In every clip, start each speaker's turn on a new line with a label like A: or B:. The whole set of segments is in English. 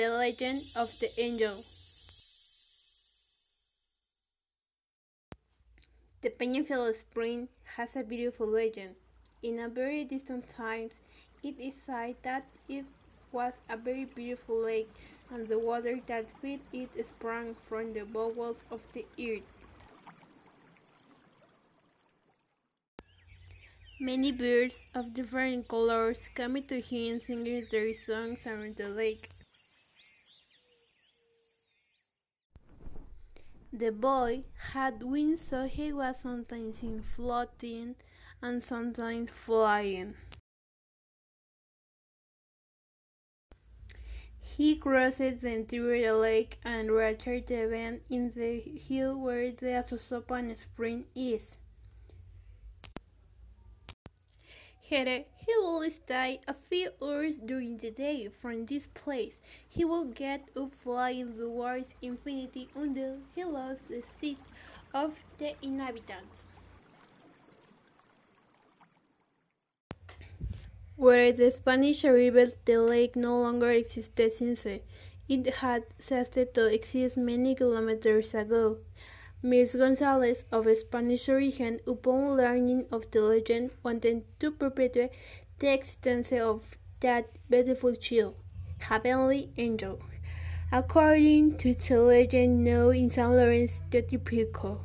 A: The Legend of the Angel The Peñafiel Spring has a beautiful legend. In a very distant times, it is said that it was a very beautiful lake, and the water that fed it sprang from the bowels of the earth. Many birds of different colors come to hear singing their songs around the lake. The boy had wings so he was sometimes seen floating and sometimes flying. He crossed the entire lake and reached the bend in the hill where the Azosopan spring is. He will stay a few hours during the day. From this place he will get up flying towards infinity until he lost the sight of the inhabitants. Where the Spanish arrived, the lake no longer existed since it had ceased to exist many kilometers ago. Mirs Gonzalez, of Spanish origin, upon learning of the legend, wanted to perpetuate the existence of that beautiful child, heavenly angel, according to the legend known in San Lorenzo Teotihuacan.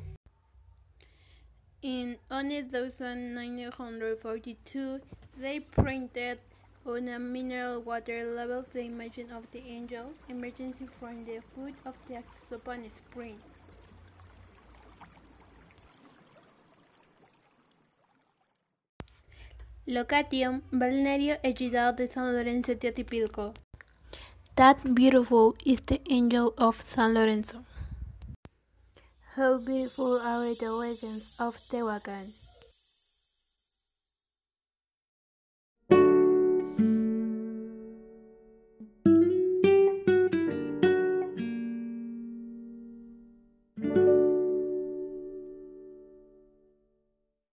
A: In 1942, they printed on a mineral water label the image of the angel emerging from the foot of the Azosopan spring. Location Balneario Ejidal de San Lorenzo Teotihuacan. That beautiful is the angel of San Lorenzo. How beautiful are the legends of Tehuacan.